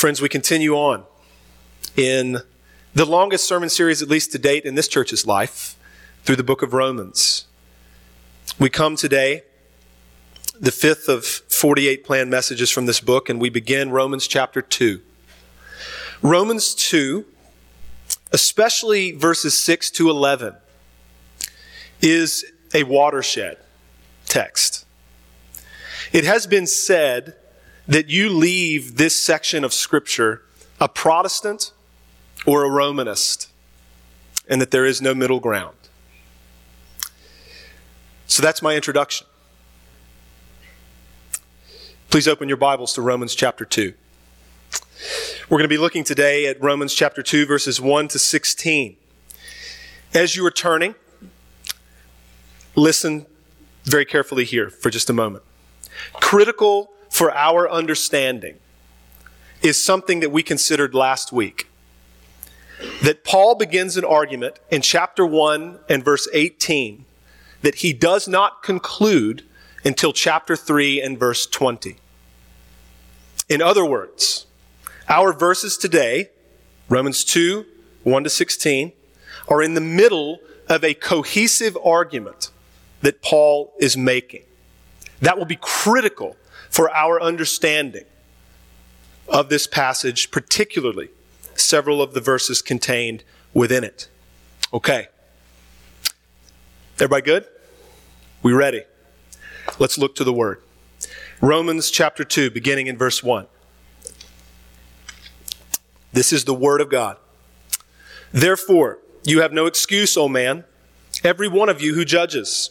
Friends, we continue on in the longest sermon series, at least to date, in this church's life through the book of Romans. We come today, the fifth of 48 planned messages from this book, and we begin Romans chapter 2. Romans 2, especially verses 6 to 11, is a watershed text. It has been said that you leave this section of Scripture a Protestant or a Romanist, and that there is no middle ground. So that's my introduction. Please open your Bibles to Romans chapter 2. We're going to be looking today at Romans chapter 2, verses 1 to 16. As you are turning, listen very carefully here for just a moment. Critical for our understanding is something that we considered last week. That Paul begins an argument in chapter 1 and verse 18 that he does not conclude until chapter 3 and verse 20. In other words, our verses today, Romans 2, 1 to 16, are in the middle of a cohesive argument that Paul is making. That will be critical for our understanding of this passage, particularly several of the verses contained within it. Okay. Everybody good? We ready? Let's look to the word. Romans chapter 2, beginning in verse 1. This is the word of God. Therefore, you have no excuse, O man, every one of you who judges.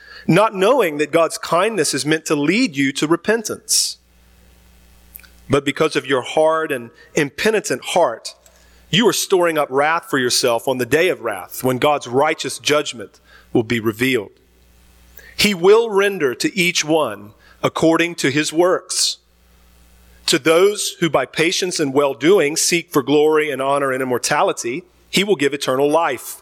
Not knowing that God's kindness is meant to lead you to repentance. But because of your hard and impenitent heart, you are storing up wrath for yourself on the day of wrath, when God's righteous judgment will be revealed. He will render to each one according to his works. To those who by patience and well doing seek for glory and honor and immortality, he will give eternal life.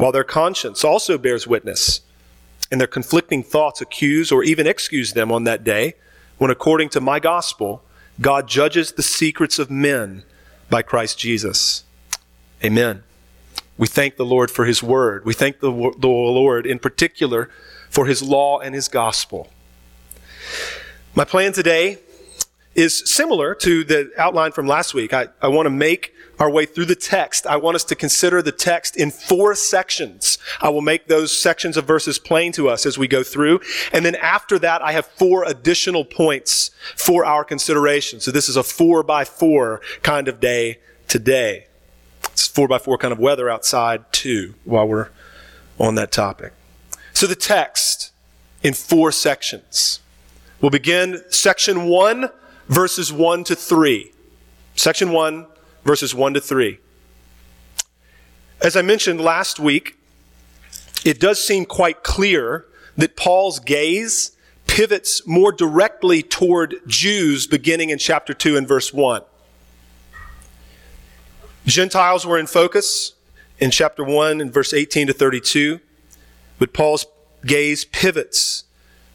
while their conscience also bears witness, and their conflicting thoughts accuse or even excuse them on that day, when according to my gospel, God judges the secrets of men by Christ Jesus. Amen. We thank the Lord for his word. We thank the, the Lord in particular for his law and his gospel. My plan today is similar to the outline from last week. I, I want to make our way through the text. I want us to consider the text in four sections. I will make those sections of verses plain to us as we go through. And then after that, I have four additional points for our consideration. So this is a four by four kind of day today. It's four by four kind of weather outside too while we're on that topic. So the text in four sections. We'll begin section one verses 1 to 3. Section 1, verses 1 to 3. As I mentioned last week, it does seem quite clear that Paul's gaze pivots more directly toward Jews beginning in chapter 2 and verse 1. Gentiles were in focus in chapter 1 and verse 18 to 32, but Paul's gaze pivots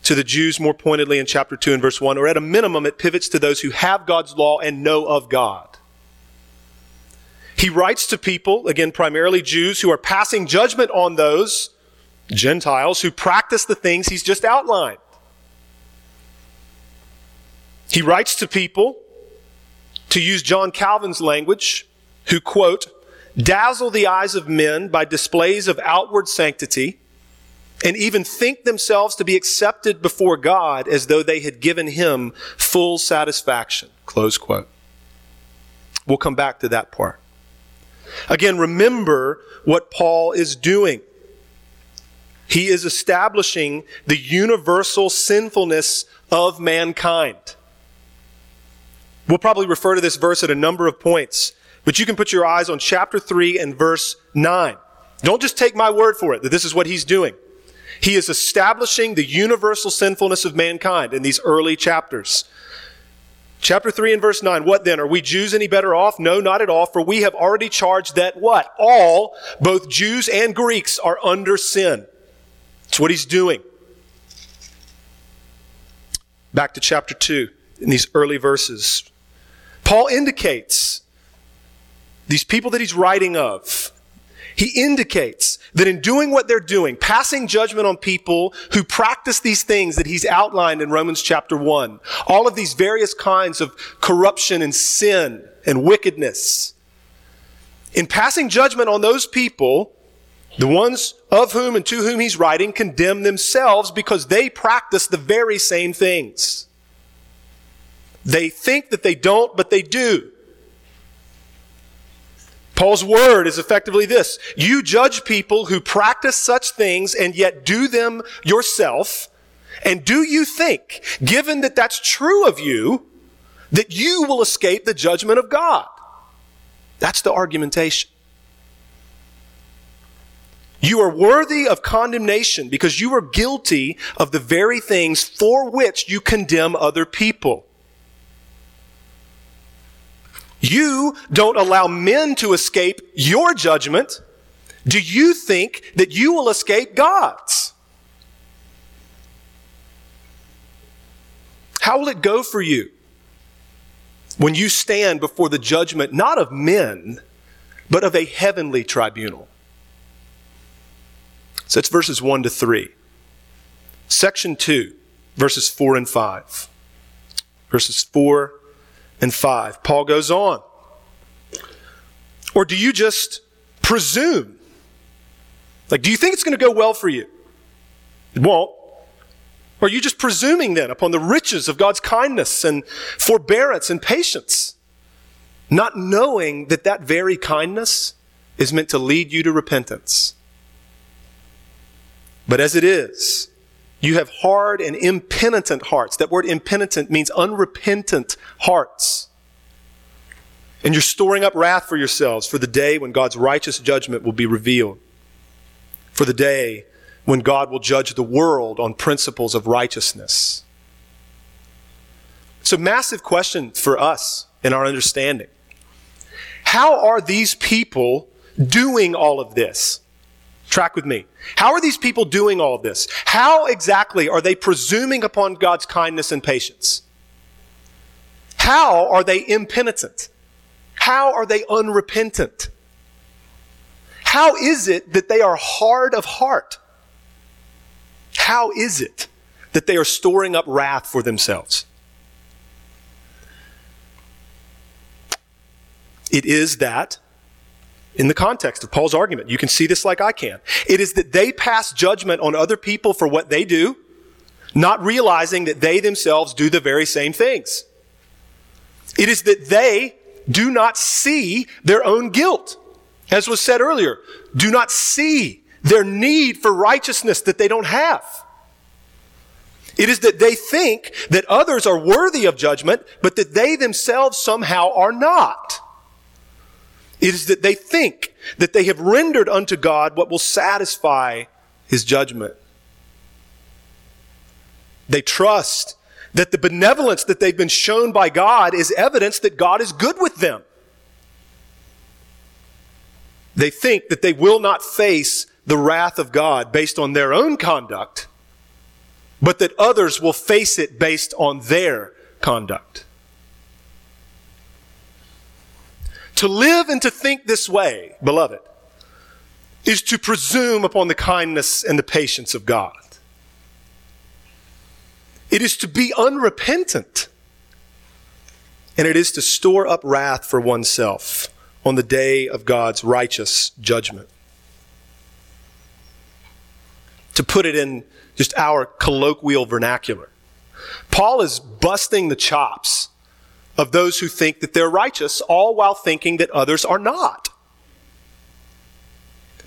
to the Jews more pointedly in chapter 2 and verse 1, or at a minimum, it pivots to those who have God's law and know of God. He writes to people, again, primarily Jews, who are passing judgment on those Gentiles who practice the things he's just outlined. He writes to people, to use John Calvin's language, who, quote, dazzle the eyes of men by displays of outward sanctity, and even think themselves to be accepted before God as though they had given him full satisfaction. Close quote. We'll come back to that part. Again, remember what Paul is doing. He is establishing the universal sinfulness of mankind. We'll probably refer to this verse at a number of points, but you can put your eyes on chapter 3 and verse 9. Don't just take my word for it that this is what he's doing. He is establishing the universal sinfulness of mankind in these early chapters. Chapter 3 and verse 9. What then? Are we Jews any better off? No, not at all. For we have already charged that what? All, both Jews and Greeks, are under sin. That's what he's doing. Back to chapter 2 in these early verses. Paul indicates these people that he's writing of he indicates that in doing what they're doing, passing judgment on people who practice these things that he's outlined in Romans chapter 1, all of these various kinds of corruption and sin and wickedness, in passing judgment on those people, the ones of whom and to whom he's writing condemn themselves because they practice the very same things. They think that they don't, but they do. Paul's word is effectively this. You judge people who practice such things and yet do them yourself. And do you think, given that that's true of you, that you will escape the judgment of God? That's the argumentation. You are worthy of condemnation because you are guilty of the very things for which you condemn other people. You don't allow men to escape your judgment. Do you think that you will escape God's? How will it go for you when you stand before the judgment not of men, but of a heavenly tribunal? So it's verses 1 to 3. Section 2, verses 4 and 5. Verses 4 and 5. Paul goes on. Or do you just presume? Like, do you think it's going to go well for you? It won't. Or are you just presuming then upon the riches of God's kindness and forbearance and patience, not knowing that that very kindness is meant to lead you to repentance? But as it is, you have hard and impenitent hearts. That word impenitent means unrepentant hearts. And you're storing up wrath for yourselves for the day when God's righteous judgment will be revealed. For the day when God will judge the world on principles of righteousness. It's a massive question for us in our understanding. How are these people doing all of this? Track with me. How are these people doing all this? How exactly are they presuming upon God's kindness and patience? How are they impenitent? How are they unrepentant? How is it that they are hard of heart? How is it that they are storing up wrath for themselves? It is that in the context of Paul's argument. You can see this like I can. It is that they pass judgment on other people for what they do, not realizing that they themselves do the very same things. It is that they do not see their own guilt. As was said earlier, do not see their need for righteousness that they don't have. It is that they think that others are worthy of judgment, but that they themselves somehow are not. It is that they think that they have rendered unto God what will satisfy his judgment. They trust that the benevolence that they've been shown by God is evidence that God is good with them. They think that they will not face the wrath of God based on their own conduct, but that others will face it based on their conduct. To live and to think this way, beloved, is to presume upon the kindness and the patience of God. It is to be unrepentant. And it is to store up wrath for oneself on the day of God's righteous judgment. To put it in just our colloquial vernacular, Paul is busting the chops of those who think that they're righteous, all while thinking that others are not.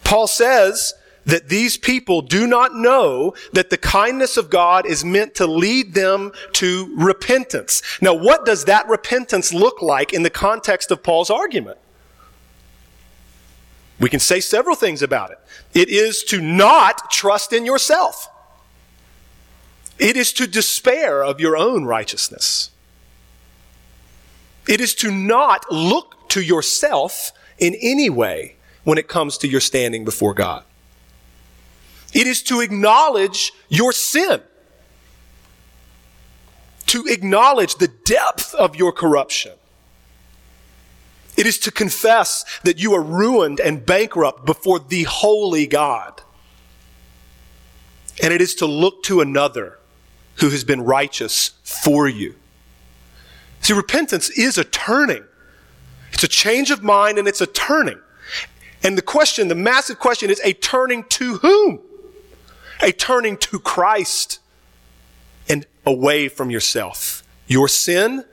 Paul says that these people do not know that the kindness of God is meant to lead them to repentance. Now, what does that repentance look like in the context of Paul's argument? We can say several things about it. It is to not trust in yourself. It is to despair of your own righteousness. It is to not look to yourself in any way when it comes to your standing before God. It is to acknowledge your sin, to acknowledge the depth of your corruption. It is to confess that you are ruined and bankrupt before the holy God. And it is to look to another who has been righteous for you. See, repentance is a turning. It's a change of mind and it's a turning. And the question, the massive question is a turning to whom? A turning to Christ and away from yourself, your sin,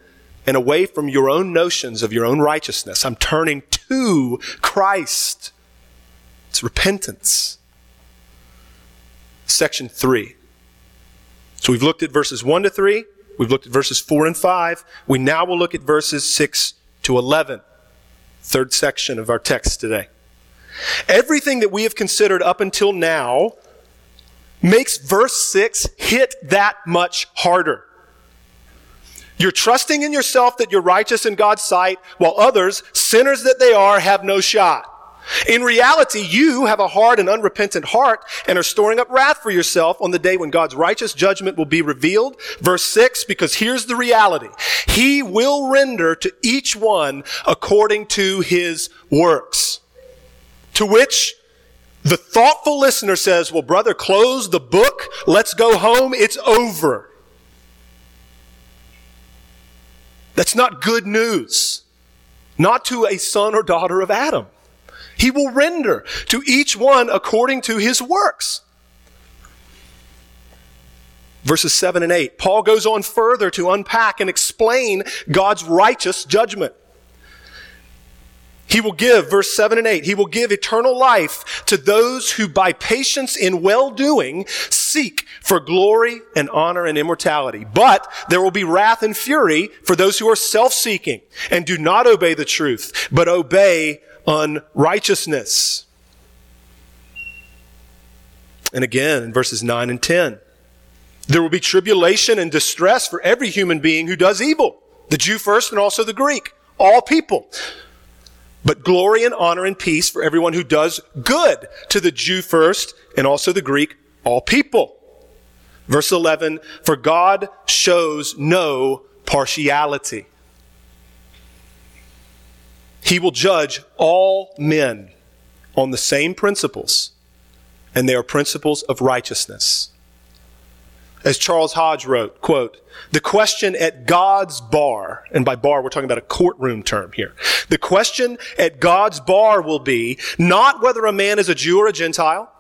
and away from your own notions of your own righteousness. I'm turning to Christ. It's repentance. Section 3. So we've looked at verses 1 to 3. We've looked at verses 4 and 5. We now will look at verses 6 to 11. Third section of our text today. Everything that we have considered up until now makes verse 6 hit that much harder. You're trusting in yourself that you're righteous in God's sight, while others, sinners that they are, have no shot. In reality, you have a hard and unrepentant heart and are storing up wrath for yourself on the day when God's righteous judgment will be revealed. Verse 6, because here's the reality. He will render to each one according to his works. To which the thoughtful listener says, well, brother, close the book. Let's go home. It's over. That's not good news. Not to a son or daughter of Adam. He will render to each one according to his works. Verses 7 and 8. Paul goes on further to unpack and explain God's righteous judgment. He will give, verse 7 and 8, he will give eternal life to those who by patience in well doing seek for glory and honor and immortality. But there will be wrath and fury for those who are self seeking and do not obey the truth, but obey unrighteousness. And again, in verses 9 and 10, there will be tribulation and distress for every human being who does evil, the Jew first and also the Greek, all people but glory and honor and peace for everyone who does good to the Jew first and also the Greek, all people. Verse 11, for God shows no partiality. He will judge all men on the same principles, and they are principles of righteousness. As Charles Hodge wrote, quote, the question at God's bar, and by bar we're talking about a courtroom term here. The question at God's bar will be not whether a man is a Jew or a Gentile,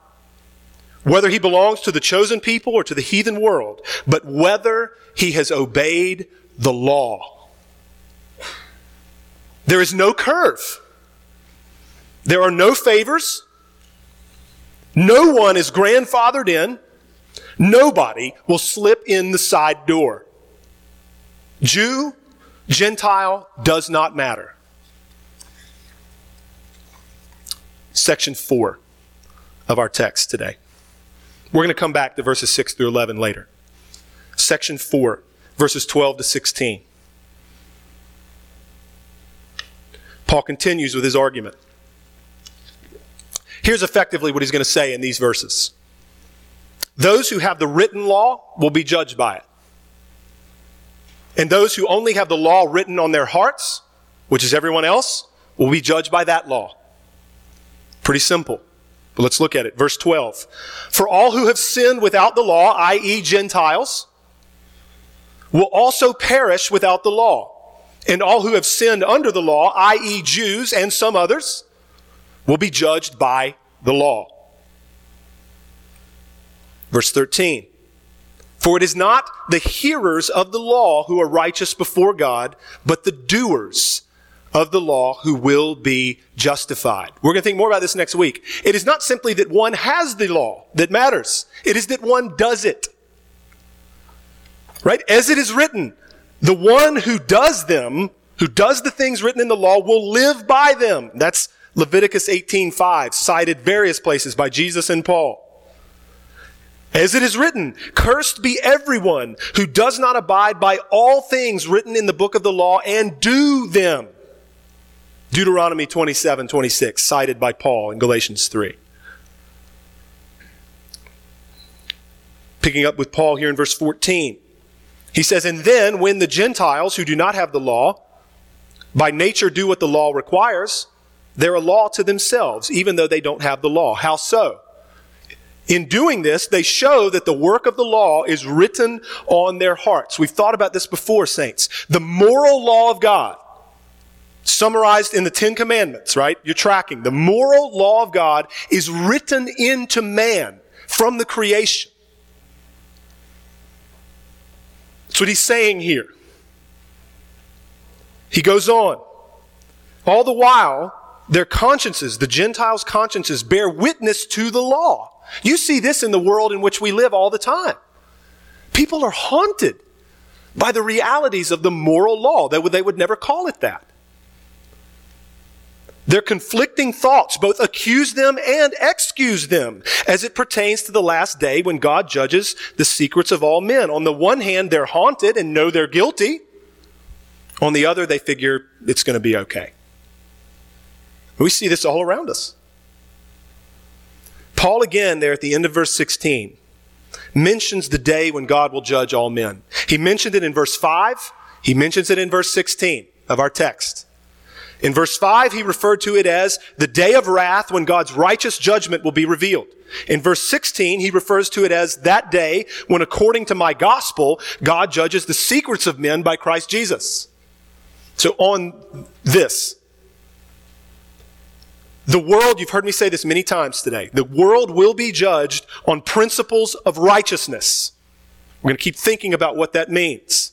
whether he belongs to the chosen people or to the heathen world, but whether he has obeyed the law. There is no curve. There are no favors. No one is grandfathered in. Nobody will slip in the side door. Jew, Gentile, does not matter. Section 4 of our text today. We're going to come back to verses 6 through 11 later. Section 4, verses 12 to 16. Paul continues with his argument. Here's effectively what he's going to say in these verses. Those who have the written law will be judged by it. And those who only have the law written on their hearts, which is everyone else, will be judged by that law. Pretty simple. But let's look at it. Verse 12. For all who have sinned without the law, i.e., Gentiles, will also perish without the law. And all who have sinned under the law, i.e., Jews and some others, will be judged by the law. Verse 13. For it is not the hearers of the law who are righteous before God, but the doers of the law who will be justified. We're going to think more about this next week. It is not simply that one has the law that matters. It is that one does it. Right? As it is written, the one who does them, who does the things written in the law will live by them. That's Leviticus 18:5, cited various places by Jesus and Paul. As it is written, cursed be everyone who does not abide by all things written in the book of the law and do them. Deuteronomy 27, 26, cited by Paul in Galatians 3. Picking up with Paul here in verse 14. He says, And then when the Gentiles who do not have the law, by nature do what the law requires, they're a law to themselves, even though they don't have the law. How so? In doing this, they show that the work of the law is written on their hearts. We've thought about this before, saints. The moral law of God, summarized in the Ten Commandments, right? You're tracking. The moral law of God is written into man from the creation. That's what he's saying here. He goes on. All the while, their consciences, the Gentiles' consciences, bear witness to the law. You see this in the world in which we live all the time. People are haunted by the realities of the moral law. They would, they would never call it that. Their conflicting thoughts both accuse them and excuse them as it pertains to the last day when God judges the secrets of all men. On the one hand, they're haunted and know they're guilty. On the other, they figure it's going to be okay. We see this all around us. Paul, again, there at the end of verse 16, mentions the day when God will judge all men. He mentioned it in verse 5, he mentions it in verse 16 of our text. In verse 5, he referred to it as the day of wrath when God's righteous judgment will be revealed. In verse 16, he refers to it as that day when, according to my gospel, God judges the secrets of men by Christ Jesus. So on this, the world, you've heard me say this many times today, the world will be judged on principles of righteousness. We're going to keep thinking about what that means.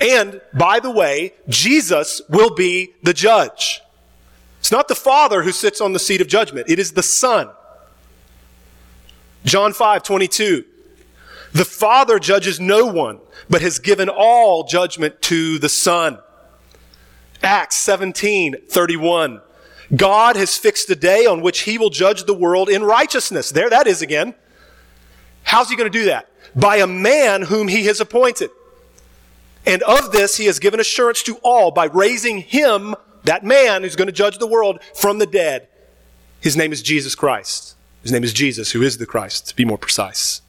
And, by the way, Jesus will be the judge. It's not the Father who sits on the seat of judgment. It is the Son. John 5, 22. The Father judges no one, but has given all judgment to the Son. Acts 17, 31. God has fixed a day on which he will judge the world in righteousness. There that is again. How's he going to do that? By a man whom he has appointed. And of this, he has given assurance to all by raising him, that man who's going to judge the world, from the dead. His name is Jesus Christ. His name is Jesus, who is the Christ, to be more precise.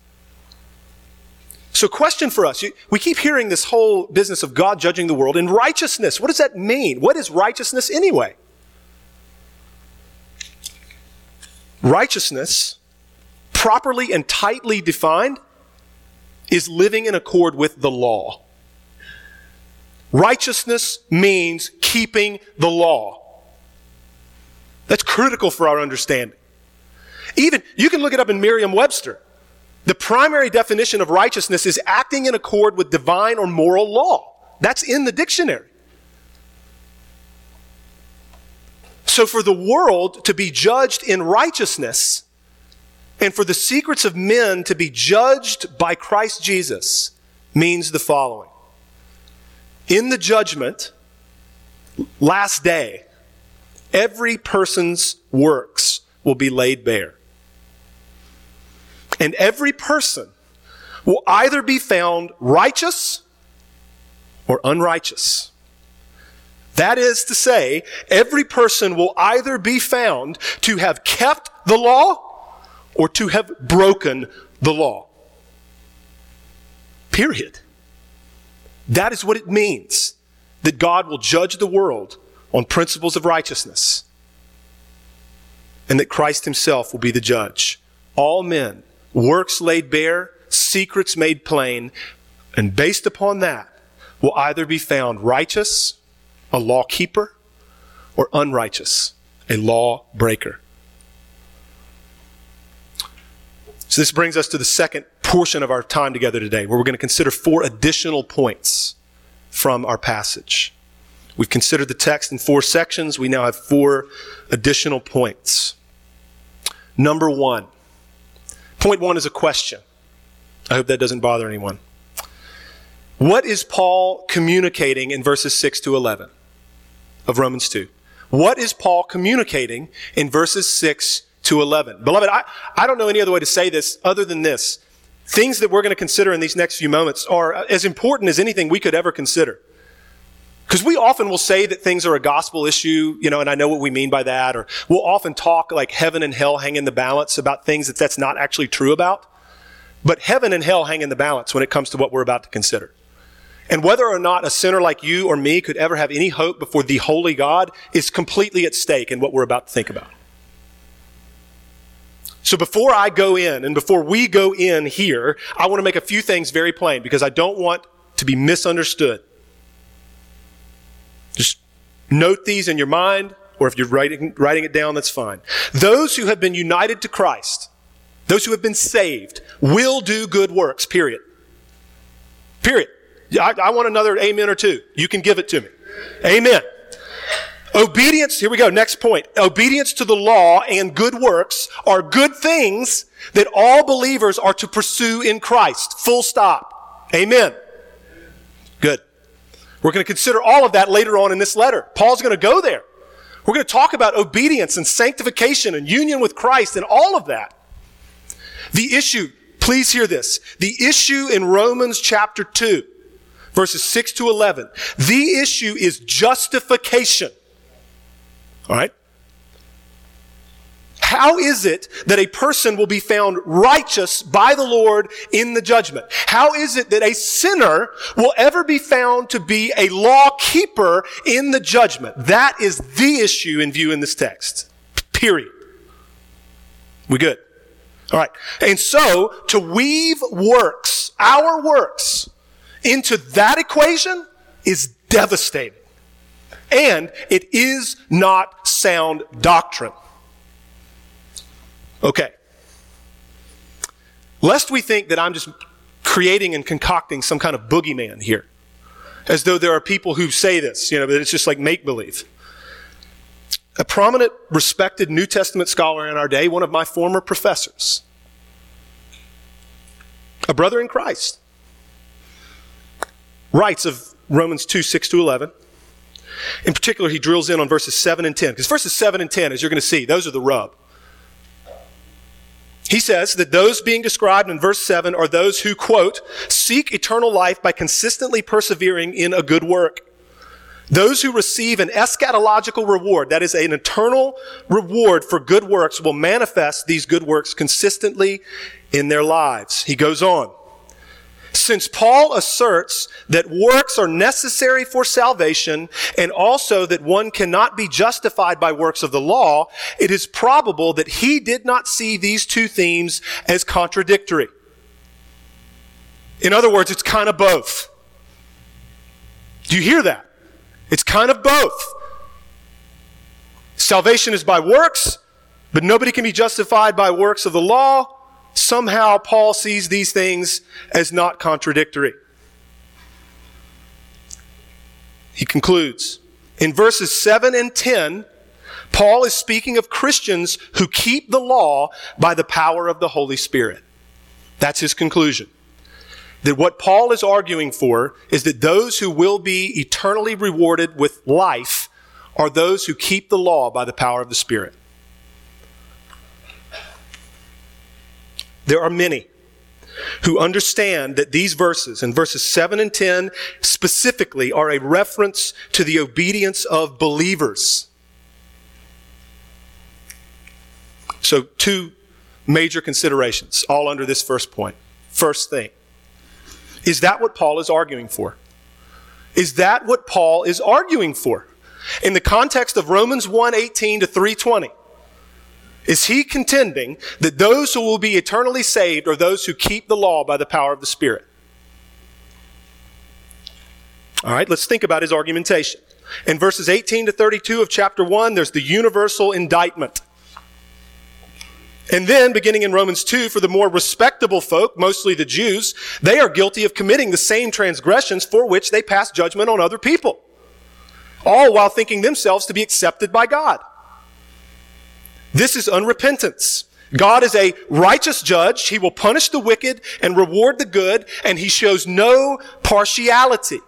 So, question for us. We keep hearing this whole business of God judging the world in righteousness. What does that mean? What is righteousness anyway? Righteousness, properly and tightly defined, is living in accord with the law. Righteousness means keeping the law. That's critical for our understanding. Even, you can look it up in Merriam Webster. The primary definition of righteousness is acting in accord with divine or moral law. That's in the dictionary. So, for the world to be judged in righteousness and for the secrets of men to be judged by Christ Jesus means the following in the judgment, last day, every person's works will be laid bare. And every person will either be found righteous or unrighteous. That is to say, every person will either be found to have kept the law or to have broken the law. Period. That is what it means that God will judge the world on principles of righteousness and that Christ himself will be the judge. All men, works laid bare, secrets made plain, and based upon that will either be found righteous, a law keeper, or unrighteous, a law breaker. So this brings us to the second portion of our time together today, where we're going to consider four additional points from our passage. We've considered the text in four sections. We now have four additional points. Number one. Point one is a question. I hope that doesn't bother anyone. What is Paul communicating in verses 6 to 11 of Romans 2? What is Paul communicating in verses 6 to 11? Beloved, I, I don't know any other way to say this other than this. Things that we're going to consider in these next few moments are uh, as important as anything we could ever consider. Because we often will say that things are a gospel issue, you know, and I know what we mean by that, or we'll often talk like heaven and hell hang in the balance about things that that's not actually true about. But heaven and hell hang in the balance when it comes to what we're about to consider. And whether or not a sinner like you or me could ever have any hope before the holy God is completely at stake in what we're about to think about. So before I go in and before we go in here, I want to make a few things very plain because I don't want to be misunderstood. Just note these in your mind, or if you're writing, writing it down, that's fine. Those who have been united to Christ, those who have been saved, will do good works, period. Period. I, I want another amen or two. You can give it to me. Amen. Obedience, here we go, next point. Obedience to the law and good works are good things that all believers are to pursue in Christ. Full stop. Amen. Good. We're going to consider all of that later on in this letter. Paul's going to go there. We're going to talk about obedience and sanctification and union with Christ and all of that. The issue, please hear this. The issue in Romans chapter 2 verses 6 to 11. The issue is justification. All right? How is it that a person will be found righteous by the Lord in the judgment? How is it that a sinner will ever be found to be a law keeper in the judgment? That is the issue in view in this text. Period. We good? All right. And so, to weave works, our works, into that equation is devastating. And it is not sound doctrine. Okay. Lest we think that I'm just creating and concocting some kind of boogeyman here, as though there are people who say this, you know, that it's just like make believe. A prominent, respected New Testament scholar in our day, one of my former professors, a brother in Christ, writes of Romans 2 6 to 11. In particular, he drills in on verses 7 and 10, because verses 7 and 10, as you're going to see, those are the rub. He says that those being described in verse 7 are those who, quote, seek eternal life by consistently persevering in a good work. Those who receive an eschatological reward, that is an eternal reward for good works, will manifest these good works consistently in their lives. He goes on. Since Paul asserts that works are necessary for salvation and also that one cannot be justified by works of the law, it is probable that he did not see these two themes as contradictory. In other words, it's kind of both. Do you hear that? It's kind of both. Salvation is by works, but nobody can be justified by works of the law somehow Paul sees these things as not contradictory. He concludes in verses 7 and 10, Paul is speaking of Christians who keep the law by the power of the Holy Spirit. That's his conclusion. That what Paul is arguing for is that those who will be eternally rewarded with life are those who keep the law by the power of the Spirit. There are many who understand that these verses, and verses 7 and 10 specifically, are a reference to the obedience of believers. So, two major considerations, all under this first point. First thing. Is that what Paul is arguing for? Is that what Paul is arguing for? In the context of Romans 1:18 to 320, is he contending that those who will be eternally saved are those who keep the law by the power of the Spirit? All right, let's think about his argumentation. In verses 18 to 32 of chapter 1, there's the universal indictment. And then, beginning in Romans 2, for the more respectable folk, mostly the Jews, they are guilty of committing the same transgressions for which they pass judgment on other people. All while thinking themselves to be accepted by God. This is unrepentance. God is a righteous judge. He will punish the wicked and reward the good, and he shows no partiality.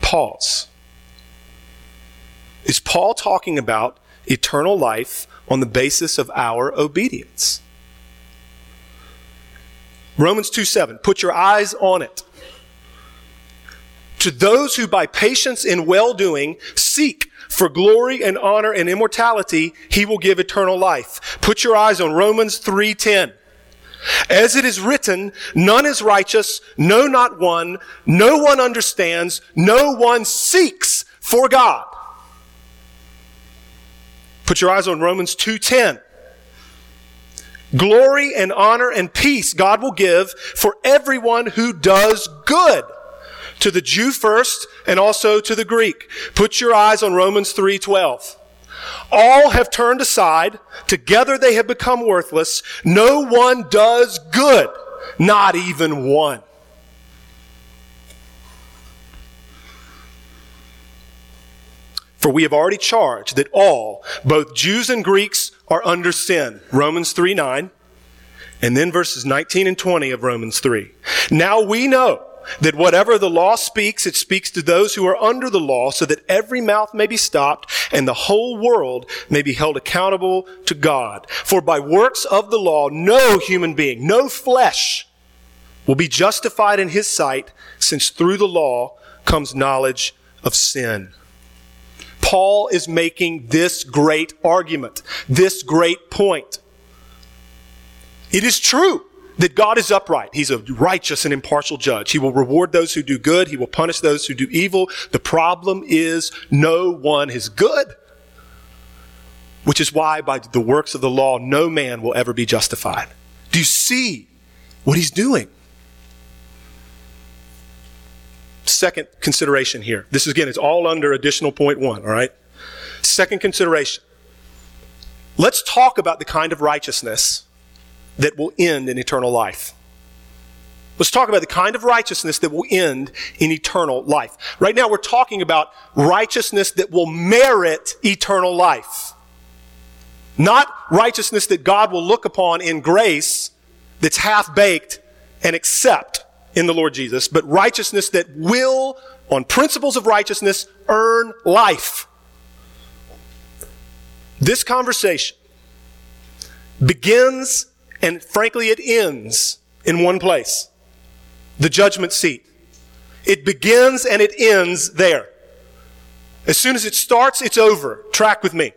Pause. Is Paul talking about eternal life on the basis of our obedience? Romans 2 7, put your eyes on it. To those who by patience in well doing seek for glory and honor and immortality, he will give eternal life. Put your eyes on Romans 3:10. As it is written, none is righteous, no not one, no one understands, no one seeks for God. Put your eyes on Romans 2:10. Glory and honor and peace God will give for everyone who does good to the Jew first and also to the Greek. Put your eyes on Romans 3:12. All have turned aside, together they have become worthless. No one does good, not even one. For we have already charged that all, both Jews and Greeks, are under sin. Romans 3 9. And then verses 19 and 20 of Romans 3. Now we know that whatever the law speaks, it speaks to those who are under the law so that every mouth may be stopped and the whole world may be held accountable to God. For by works of the law, no human being, no flesh will be justified in his sight since through the law comes knowledge of sin. Paul is making this great argument, this great point. It is true that God is upright. He's a righteous and impartial judge. He will reward those who do good. He will punish those who do evil. The problem is no one is good. Which is why by the works of the law, no man will ever be justified. Do you see what he's doing? Second consideration here. This is again, it's all under additional point one, all right? Second consideration. Let's talk about the kind of righteousness that will end in eternal life. Let's talk about the kind of righteousness that will end in eternal life. Right now, we're talking about righteousness that will merit eternal life. Not righteousness that God will look upon in grace that's half baked and accept in the Lord Jesus, but righteousness that will, on principles of righteousness, earn life. This conversation begins and frankly, it ends in one place the judgment seat. It begins and it ends there. As soon as it starts, it's over. Track with me.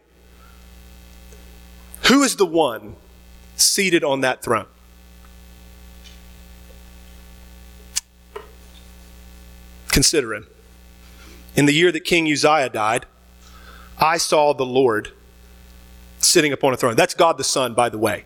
Who is the one seated on that throne? Consider him. In the year that King Uzziah died, I saw the Lord sitting upon a throne. That's God the Son, by the way.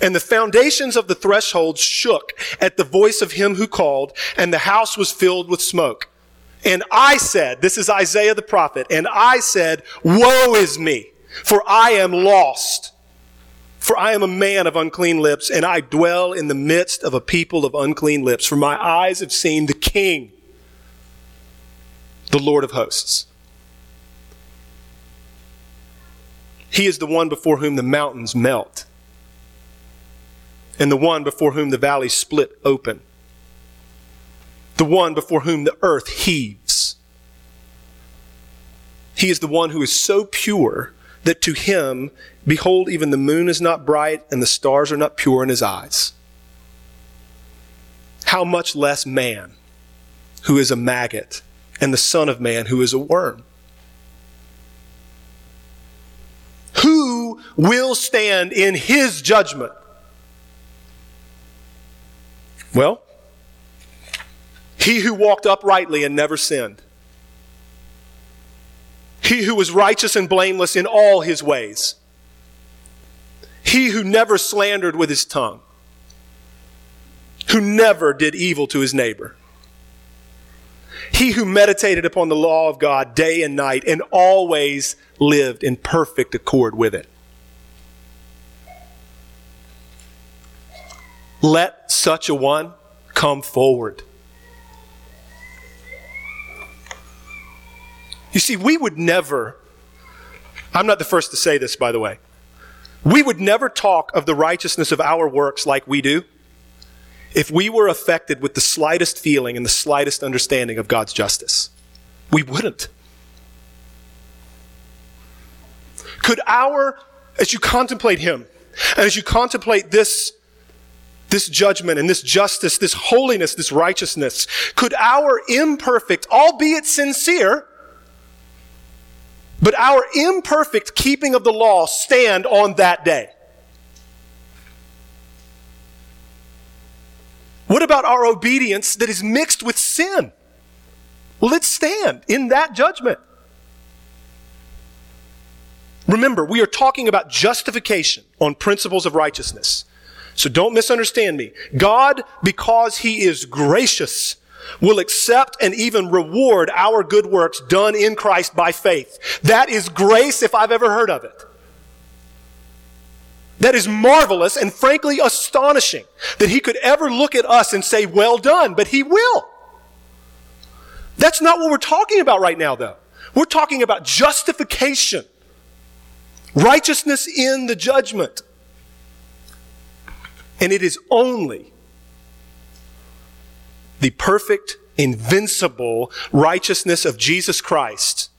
And the foundations of the threshold shook at the voice of him who called, and the house was filled with smoke. And I said, this is Isaiah the prophet, and I said, Woe is me, for I am lost. For I am a man of unclean lips, and I dwell in the midst of a people of unclean lips. For my eyes have seen the King, the Lord of hosts. He is the one before whom the mountains melt and the one before whom the valley split open. the one before whom the earth heaves. He is the one who is so pure that to him, behold, even the moon is not bright and the stars are not pure in his eyes. How much less man, who is a maggot, and the Son of Man, who is a worm? Who will stand in his judgment? Well, he who walked uprightly and never sinned. He who was righteous and blameless in all his ways. He who never slandered with his tongue. Who never did evil to his neighbor. He who meditated upon the law of God day and night and always lived in perfect accord with it. Let such a one come forward. You see, we would never, I'm not the first to say this, by the way, we would never talk of the righteousness of our works like we do if we were affected with the slightest feeling and the slightest understanding of God's justice. We wouldn't. Could our, as you contemplate Him, and as you contemplate this, this judgment and this justice, this holiness, this righteousness, could our imperfect, albeit sincere, but our imperfect keeping of the law stand on that day. What about our obedience that is mixed with sin? Will it stand in that judgment? Remember, we are talking about justification on principles of righteousness. So don't misunderstand me. God, because He is gracious, will accept and even reward our good works done in Christ by faith. That is grace if I've ever heard of it. That is marvelous and frankly astonishing that he could ever look at us and say, well done, but he will. That's not what we're talking about right now, though. We're talking about justification, righteousness in the judgment. And it is only the perfect, invincible righteousness of Jesus Christ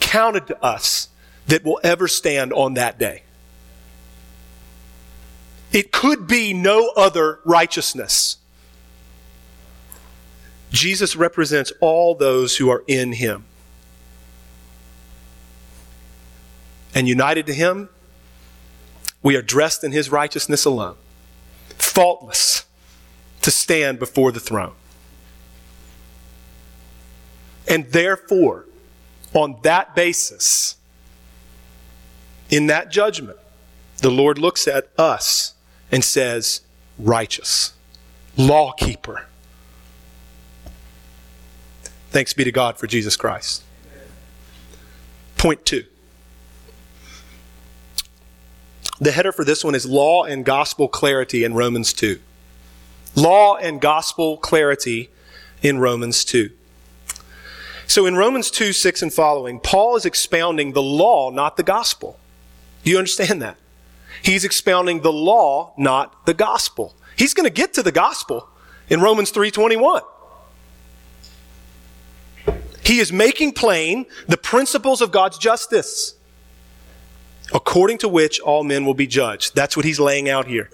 counted to us that will ever stand on that day. It could be no other righteousness. Jesus represents all those who are in him. And united to him, we are dressed in his righteousness alone, faultless to stand before the throne. And therefore, on that basis, in that judgment, the Lord looks at us and says, righteous, lawkeeper. Thanks be to God for Jesus Christ. Point two. The header for this one is Law and Gospel Clarity in Romans 2 law and gospel clarity in Romans 2. So in Romans 2, 6 and following, Paul is expounding the law, not the gospel. Do you understand that? He's expounding the law, not the gospel. He's going to get to the gospel in Romans 3:21. He is making plain the principles of God's justice, according to which all men will be judged. That's what he's laying out here.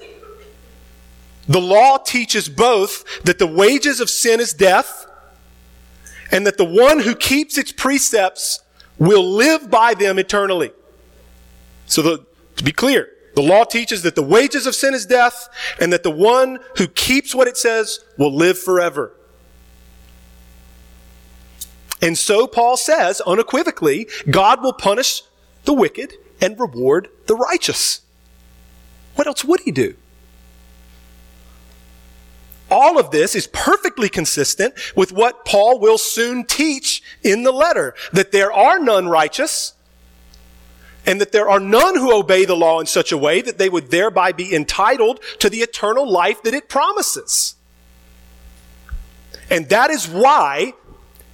The law teaches both that the wages of sin is death and that the one who keeps its precepts will live by them eternally. So the, to be clear, the law teaches that the wages of sin is death and that the one who keeps what it says will live forever. And so Paul says unequivocally, God will punish the wicked and reward the righteous. What else would he do? All of this is perfectly consistent with what Paul will soon teach in the letter that there are none righteous and that there are none who obey the law in such a way that they would thereby be entitled to the eternal life that it promises. And that is why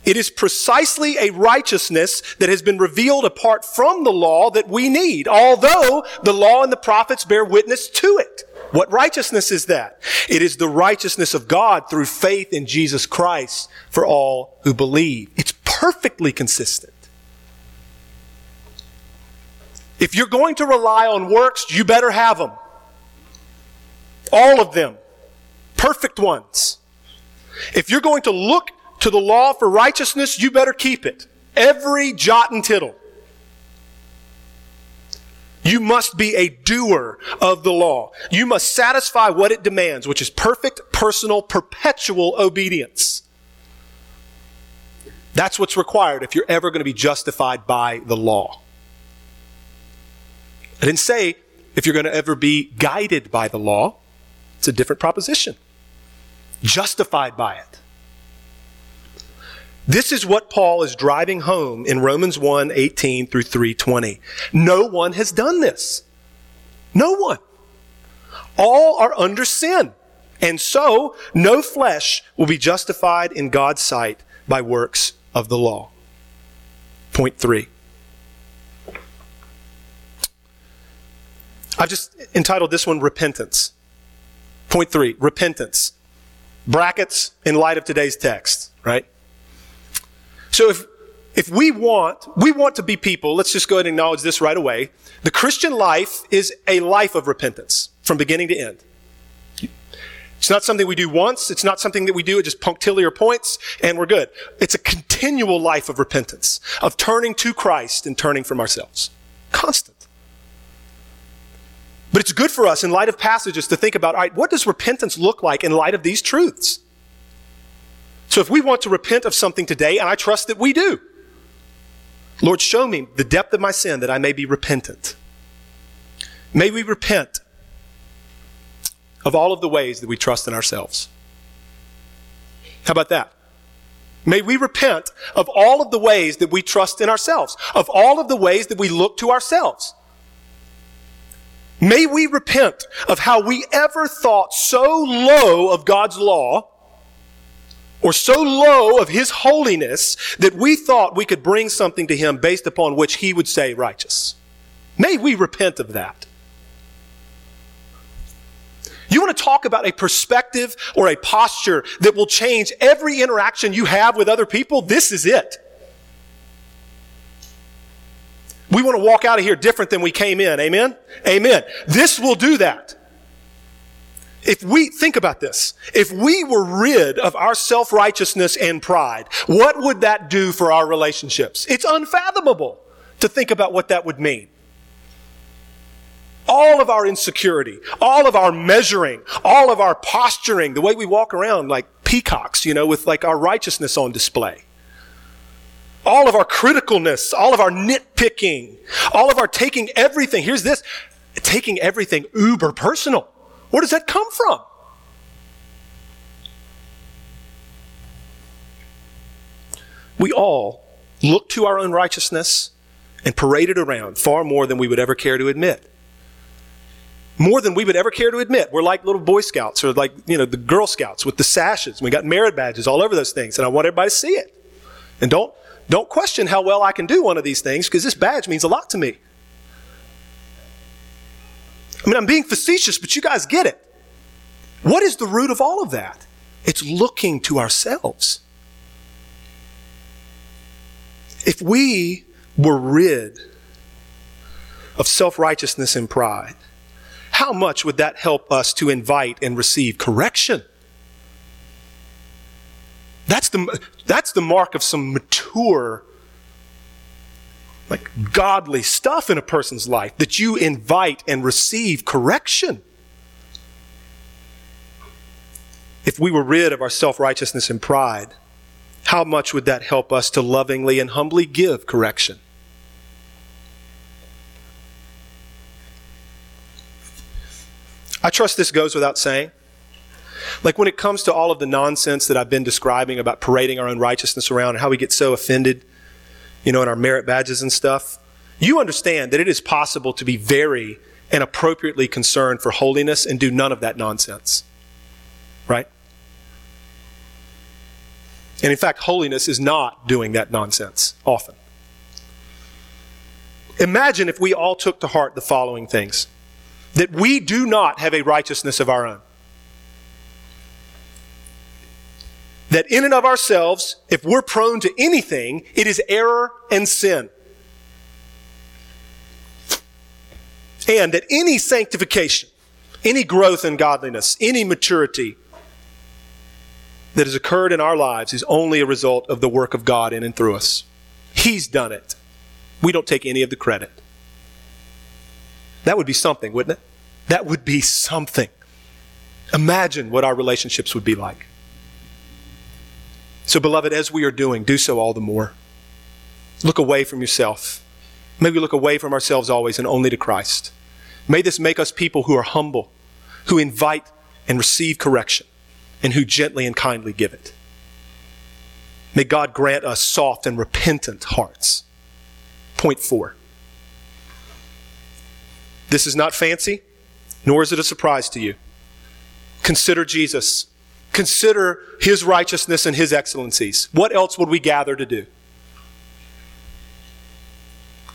it is precisely a righteousness that has been revealed apart from the law that we need, although the law and the prophets bear witness to it. What righteousness is that? It is the righteousness of God through faith in Jesus Christ for all who believe. It's perfectly consistent. If you're going to rely on works, you better have them. All of them. Perfect ones. If you're going to look to the law for righteousness, you better keep it. Every jot and tittle. You must be a doer of the law. You must satisfy what it demands, which is perfect, personal, perpetual obedience. That's what's required if you're ever going to be justified by the law. I didn't say if you're going to ever be guided by the law. It's a different proposition. Justified by it. This is what Paul is driving home in Romans 1 18 through 320. No one has done this. No one. All are under sin. And so, no flesh will be justified in God's sight by works of the law. Point three. I've just entitled this one Repentance. Point three Repentance. Brackets in light of today's text, right? So if, if we want, we want to be people, let's just go ahead and acknowledge this right away. The Christian life is a life of repentance from beginning to end. It's not something we do once. It's not something that we do at just punctiliar points and we're good. It's a continual life of repentance, of turning to Christ and turning from ourselves. Constant. But it's good for us in light of passages to think about, all right, what does repentance look like in light of these truths? So if we want to repent of something today, and I trust that we do, Lord, show me the depth of my sin that I may be repentant. May we repent of all of the ways that we trust in ourselves. How about that? May we repent of all of the ways that we trust in ourselves, of all of the ways that we look to ourselves. May we repent of how we ever thought so low of God's law or so low of his holiness that we thought we could bring something to him based upon which he would say righteous. May we repent of that. You want to talk about a perspective or a posture that will change every interaction you have with other people? This is it. We want to walk out of here different than we came in. Amen? Amen. This will do that. If we, think about this. If we were rid of our self-righteousness and pride, what would that do for our relationships? It's unfathomable to think about what that would mean. All of our insecurity, all of our measuring, all of our posturing, the way we walk around like peacocks, you know, with like our righteousness on display. All of our criticalness, all of our nitpicking, all of our taking everything, here's this, taking everything uber personal. Where does that come from? We all look to our own righteousness and parade it around far more than we would ever care to admit. More than we would ever care to admit. We're like little Boy Scouts or like, you know, the Girl Scouts with the sashes. We got merit badges all over those things, and I want everybody to see it. And don't, don't question how well I can do one of these things because this badge means a lot to me. I mean, I'm being facetious, but you guys get it. What is the root of all of that? It's looking to ourselves. If we were rid of self righteousness and pride, how much would that help us to invite and receive correction? That's the, that's the mark of some mature like godly stuff in a person's life that you invite and receive correction. If we were rid of our self righteousness and pride, how much would that help us to lovingly and humbly give correction? I trust this goes without saying. Like when it comes to all of the nonsense that I've been describing about parading our own righteousness around and how we get so offended you know, in our merit badges and stuff, you understand that it is possible to be very and appropriately concerned for holiness and do none of that nonsense. Right? And in fact, holiness is not doing that nonsense often. Imagine if we all took to heart the following things. that we do not have a righteousness of our own. That in and of ourselves, if we're prone to anything, it is error and sin. And that any sanctification, any growth in godliness, any maturity that has occurred in our lives is only a result of the work of God in and through us. He's done it. We don't take any of the credit. That would be something, wouldn't it? That would be something. Imagine what our relationships would be like. So, beloved, as we are doing, do so all the more. Look away from yourself. May we look away from ourselves always and only to Christ. May this make us people who are humble, who invite and receive correction, and who gently and kindly give it. May God grant us soft and repentant hearts. Point four. This is not fancy, nor is it a surprise to you. Consider Jesus. Consider his righteousness and his excellencies. What else would we gather to do?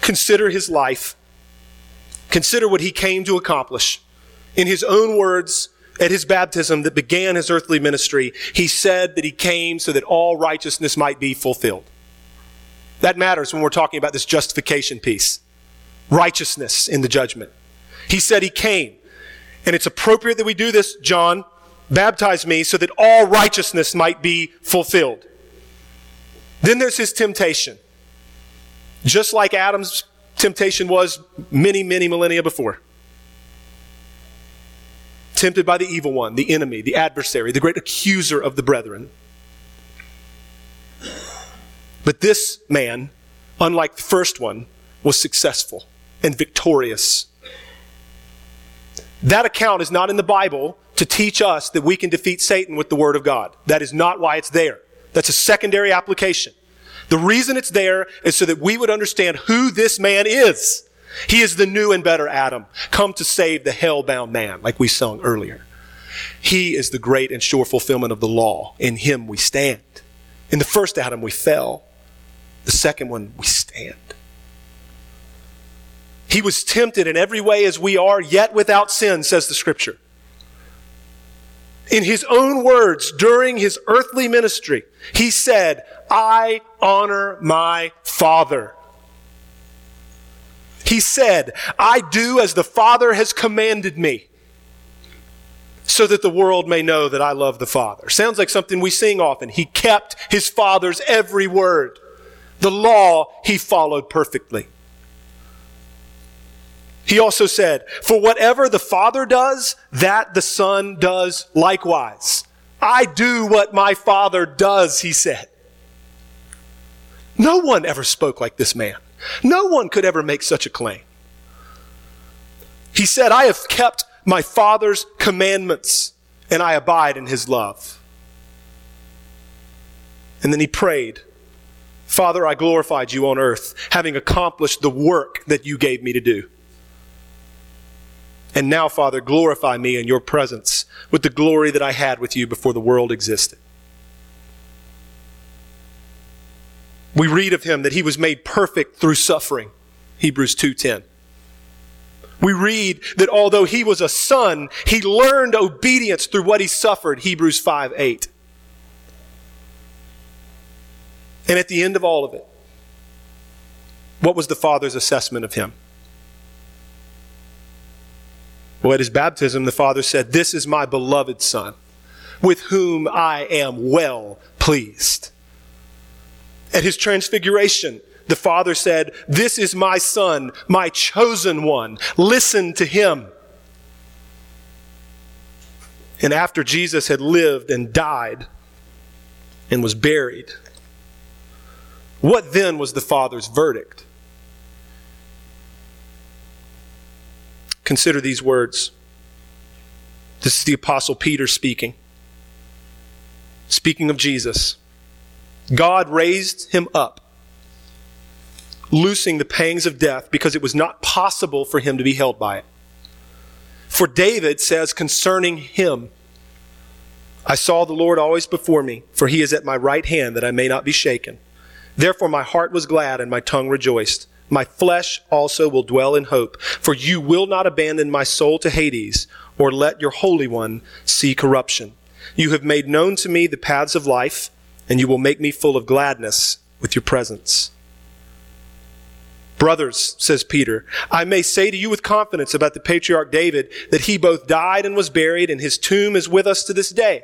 Consider his life. Consider what he came to accomplish. In his own words, at his baptism that began his earthly ministry, he said that he came so that all righteousness might be fulfilled. That matters when we're talking about this justification piece. Righteousness in the judgment. He said he came. And it's appropriate that we do this, John. Baptize me so that all righteousness might be fulfilled. Then there's his temptation. Just like Adam's temptation was many, many millennia before. Tempted by the evil one, the enemy, the adversary, the great accuser of the brethren. But this man, unlike the first one, was successful and victorious that account is not in the Bible to teach us that we can defeat Satan with the Word of God. That is not why it's there. That's a secondary application. The reason it's there is so that we would understand who this man is. He is the new and better Adam, come to save the hell-bound man, like we sung earlier. He is the great and sure fulfillment of the law. In him we stand. In the first Adam we fell. The second one we stand. He was tempted in every way as we are, yet without sin, says the scripture. In his own words, during his earthly ministry, he said, I honor my Father. He said, I do as the Father has commanded me, so that the world may know that I love the Father. Sounds like something we sing often. He kept his Father's every word. The law he followed perfectly. He also said, For whatever the Father does, that the Son does likewise. I do what my Father does, he said. No one ever spoke like this man. No one could ever make such a claim. He said, I have kept my Father's commandments and I abide in his love. And then he prayed, Father, I glorified you on earth, having accomplished the work that you gave me to do. And now, Father, glorify me in your presence with the glory that I had with you before the world existed. We read of him that he was made perfect through suffering. Hebrews 2:10. We read that although he was a son, he learned obedience through what he suffered. Hebrews 5:8. And at the end of all of it, what was the Father's assessment of him? Well, at his baptism, the Father said, This is my beloved Son, with whom I am well pleased. At his transfiguration, the Father said, This is my Son, my chosen one. Listen to him. And after Jesus had lived and died and was buried, what then was the Father's verdict? Consider these words. This is the Apostle Peter speaking. Speaking of Jesus. God raised him up, loosing the pangs of death because it was not possible for him to be held by it. For David says concerning him, I saw the Lord always before me, for he is at my right hand that I may not be shaken. Therefore my heart was glad and my tongue rejoiced. My flesh also will dwell in hope. For you will not abandon my soul to Hades, or let your Holy One see corruption. You have made known to me the paths of life, and you will make me full of gladness with your presence. Brothers, says Peter, I may say to you with confidence about the patriarch David that he both died and was buried, and his tomb is with us to this day.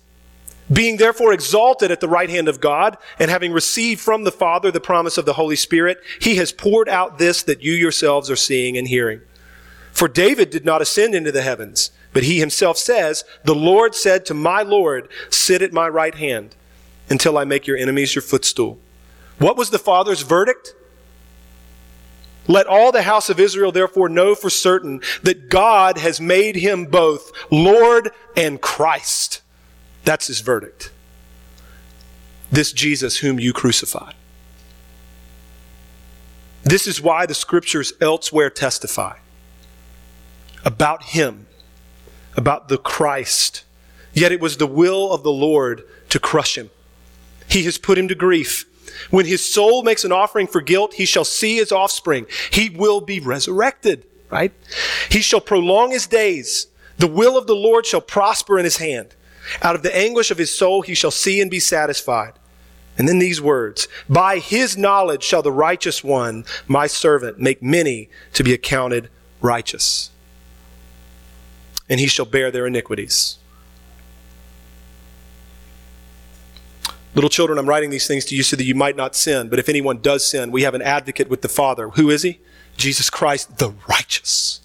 Being therefore exalted at the right hand of God, and having received from the Father the promise of the Holy Spirit, he has poured out this that you yourselves are seeing and hearing. For David did not ascend into the heavens, but he himself says, The Lord said to my Lord, Sit at my right hand until I make your enemies your footstool. What was the Father's verdict? Let all the house of Israel therefore know for certain that God has made him both Lord and Christ. That's his verdict. This Jesus whom you crucified. This is why the scriptures elsewhere testify about him, about the Christ. Yet it was the will of the Lord to crush him. He has put him to grief. When his soul makes an offering for guilt, he shall see his offspring. He will be resurrected, right? He shall prolong his days. The will of the Lord shall prosper in his hand. Out of the anguish of his soul he shall see and be satisfied. And then these words By his knowledge shall the righteous one, my servant, make many to be accounted righteous. And he shall bear their iniquities. Little children, I'm writing these things to you so that you might not sin. But if anyone does sin, we have an advocate with the Father. Who is he? Jesus Christ, the righteous.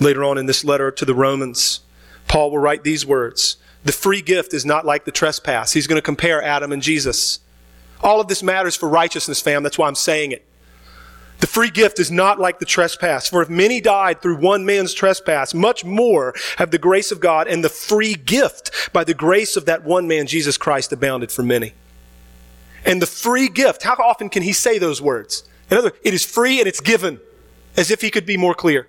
Later on in this letter to the Romans, Paul will write these words The free gift is not like the trespass. He's going to compare Adam and Jesus. All of this matters for righteousness, fam. That's why I'm saying it. The free gift is not like the trespass. For if many died through one man's trespass, much more have the grace of God and the free gift by the grace of that one man, Jesus Christ, abounded for many. And the free gift, how often can he say those words? In other words, it is free and it's given, as if he could be more clear.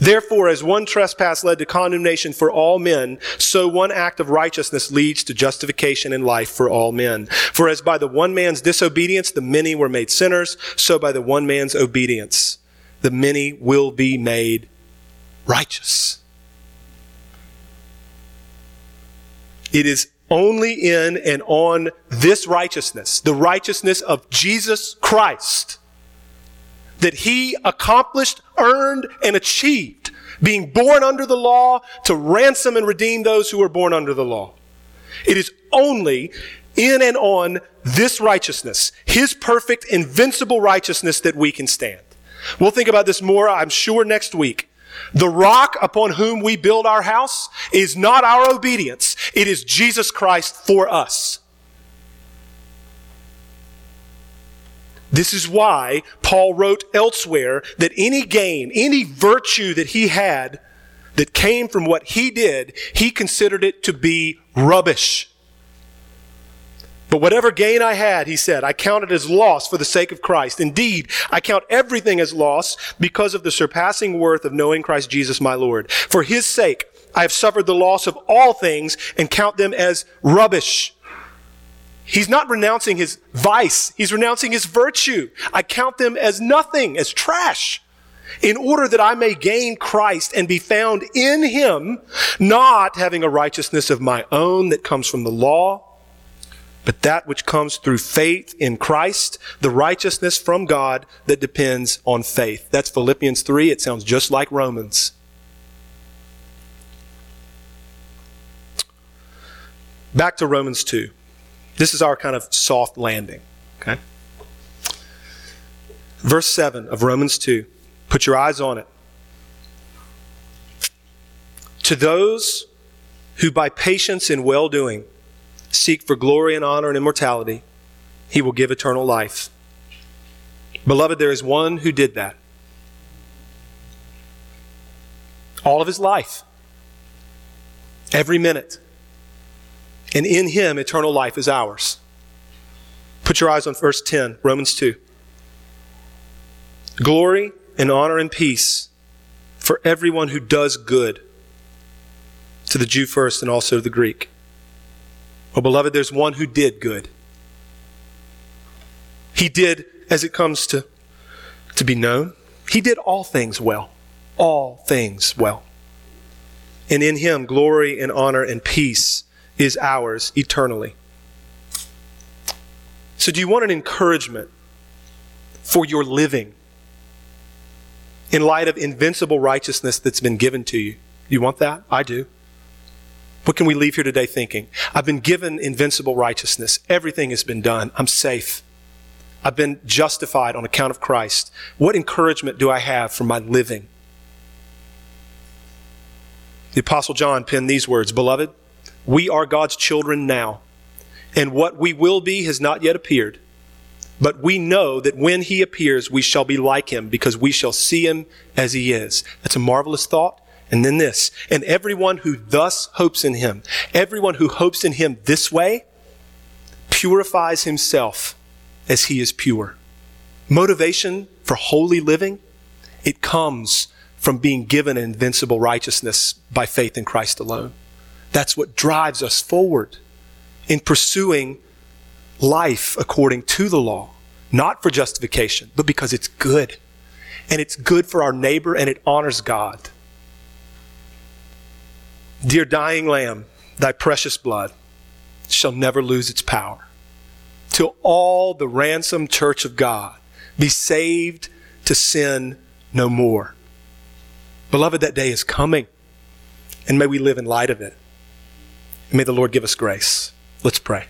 Therefore, as one trespass led to condemnation for all men, so one act of righteousness leads to justification and life for all men. For as by the one man's disobedience the many were made sinners, so by the one man's obedience the many will be made righteous. It is only in and on this righteousness, the righteousness of Jesus Christ, that he accomplished, earned, and achieved, being born under the law to ransom and redeem those who were born under the law. It is only in and on this righteousness, his perfect, invincible righteousness, that we can stand. We'll think about this more, I'm sure, next week. The rock upon whom we build our house is not our obedience. It is Jesus Christ for us. This is why Paul wrote elsewhere that any gain, any virtue that he had that came from what he did, he considered it to be rubbish. But whatever gain I had, he said, I counted as loss for the sake of Christ. Indeed, I count everything as loss because of the surpassing worth of knowing Christ Jesus my Lord. For his sake, I have suffered the loss of all things and count them as rubbish. He's not renouncing his vice. He's renouncing his virtue. I count them as nothing, as trash, in order that I may gain Christ and be found in him, not having a righteousness of my own that comes from the law, but that which comes through faith in Christ, the righteousness from God that depends on faith. That's Philippians 3. It sounds just like Romans. Back to Romans 2. This is our kind of soft landing. Okay? Verse 7 of Romans 2. Put your eyes on it. To those who by patience in well doing seek for glory and honor and immortality, he will give eternal life. Beloved, there is one who did that. All of his life. Every minute. And in him, eternal life is ours. Put your eyes on verse 10, Romans 2. Glory and honor and peace for everyone who does good, to the Jew first and also to the Greek. Well, beloved, there's one who did good. He did, as it comes to, to be known, he did all things well. All things well. And in him, glory and honor and peace is ours eternally. So, do you want an encouragement for your living in light of invincible righteousness that's been given to you? You want that? I do. What can we leave here today thinking? I've been given invincible righteousness. Everything has been done. I'm safe. I've been justified on account of Christ. What encouragement do I have for my living? The Apostle John penned these words Beloved, we are God's children now, and what we will be has not yet appeared. But we know that when he appears, we shall be like him because we shall see him as he is. That's a marvelous thought. And then this, and everyone who thus hopes in him, everyone who hopes in him this way, purifies himself as he is pure. Motivation for holy living, it comes from being given an invincible righteousness by faith in Christ alone. That's what drives us forward in pursuing life according to the law, not for justification, but because it's good. And it's good for our neighbor and it honors God. Dear dying lamb, thy precious blood shall never lose its power. Till all the ransomed church of God be saved to sin no more. Beloved, that day is coming, and may we live in light of it. May the Lord give us grace. Let's pray.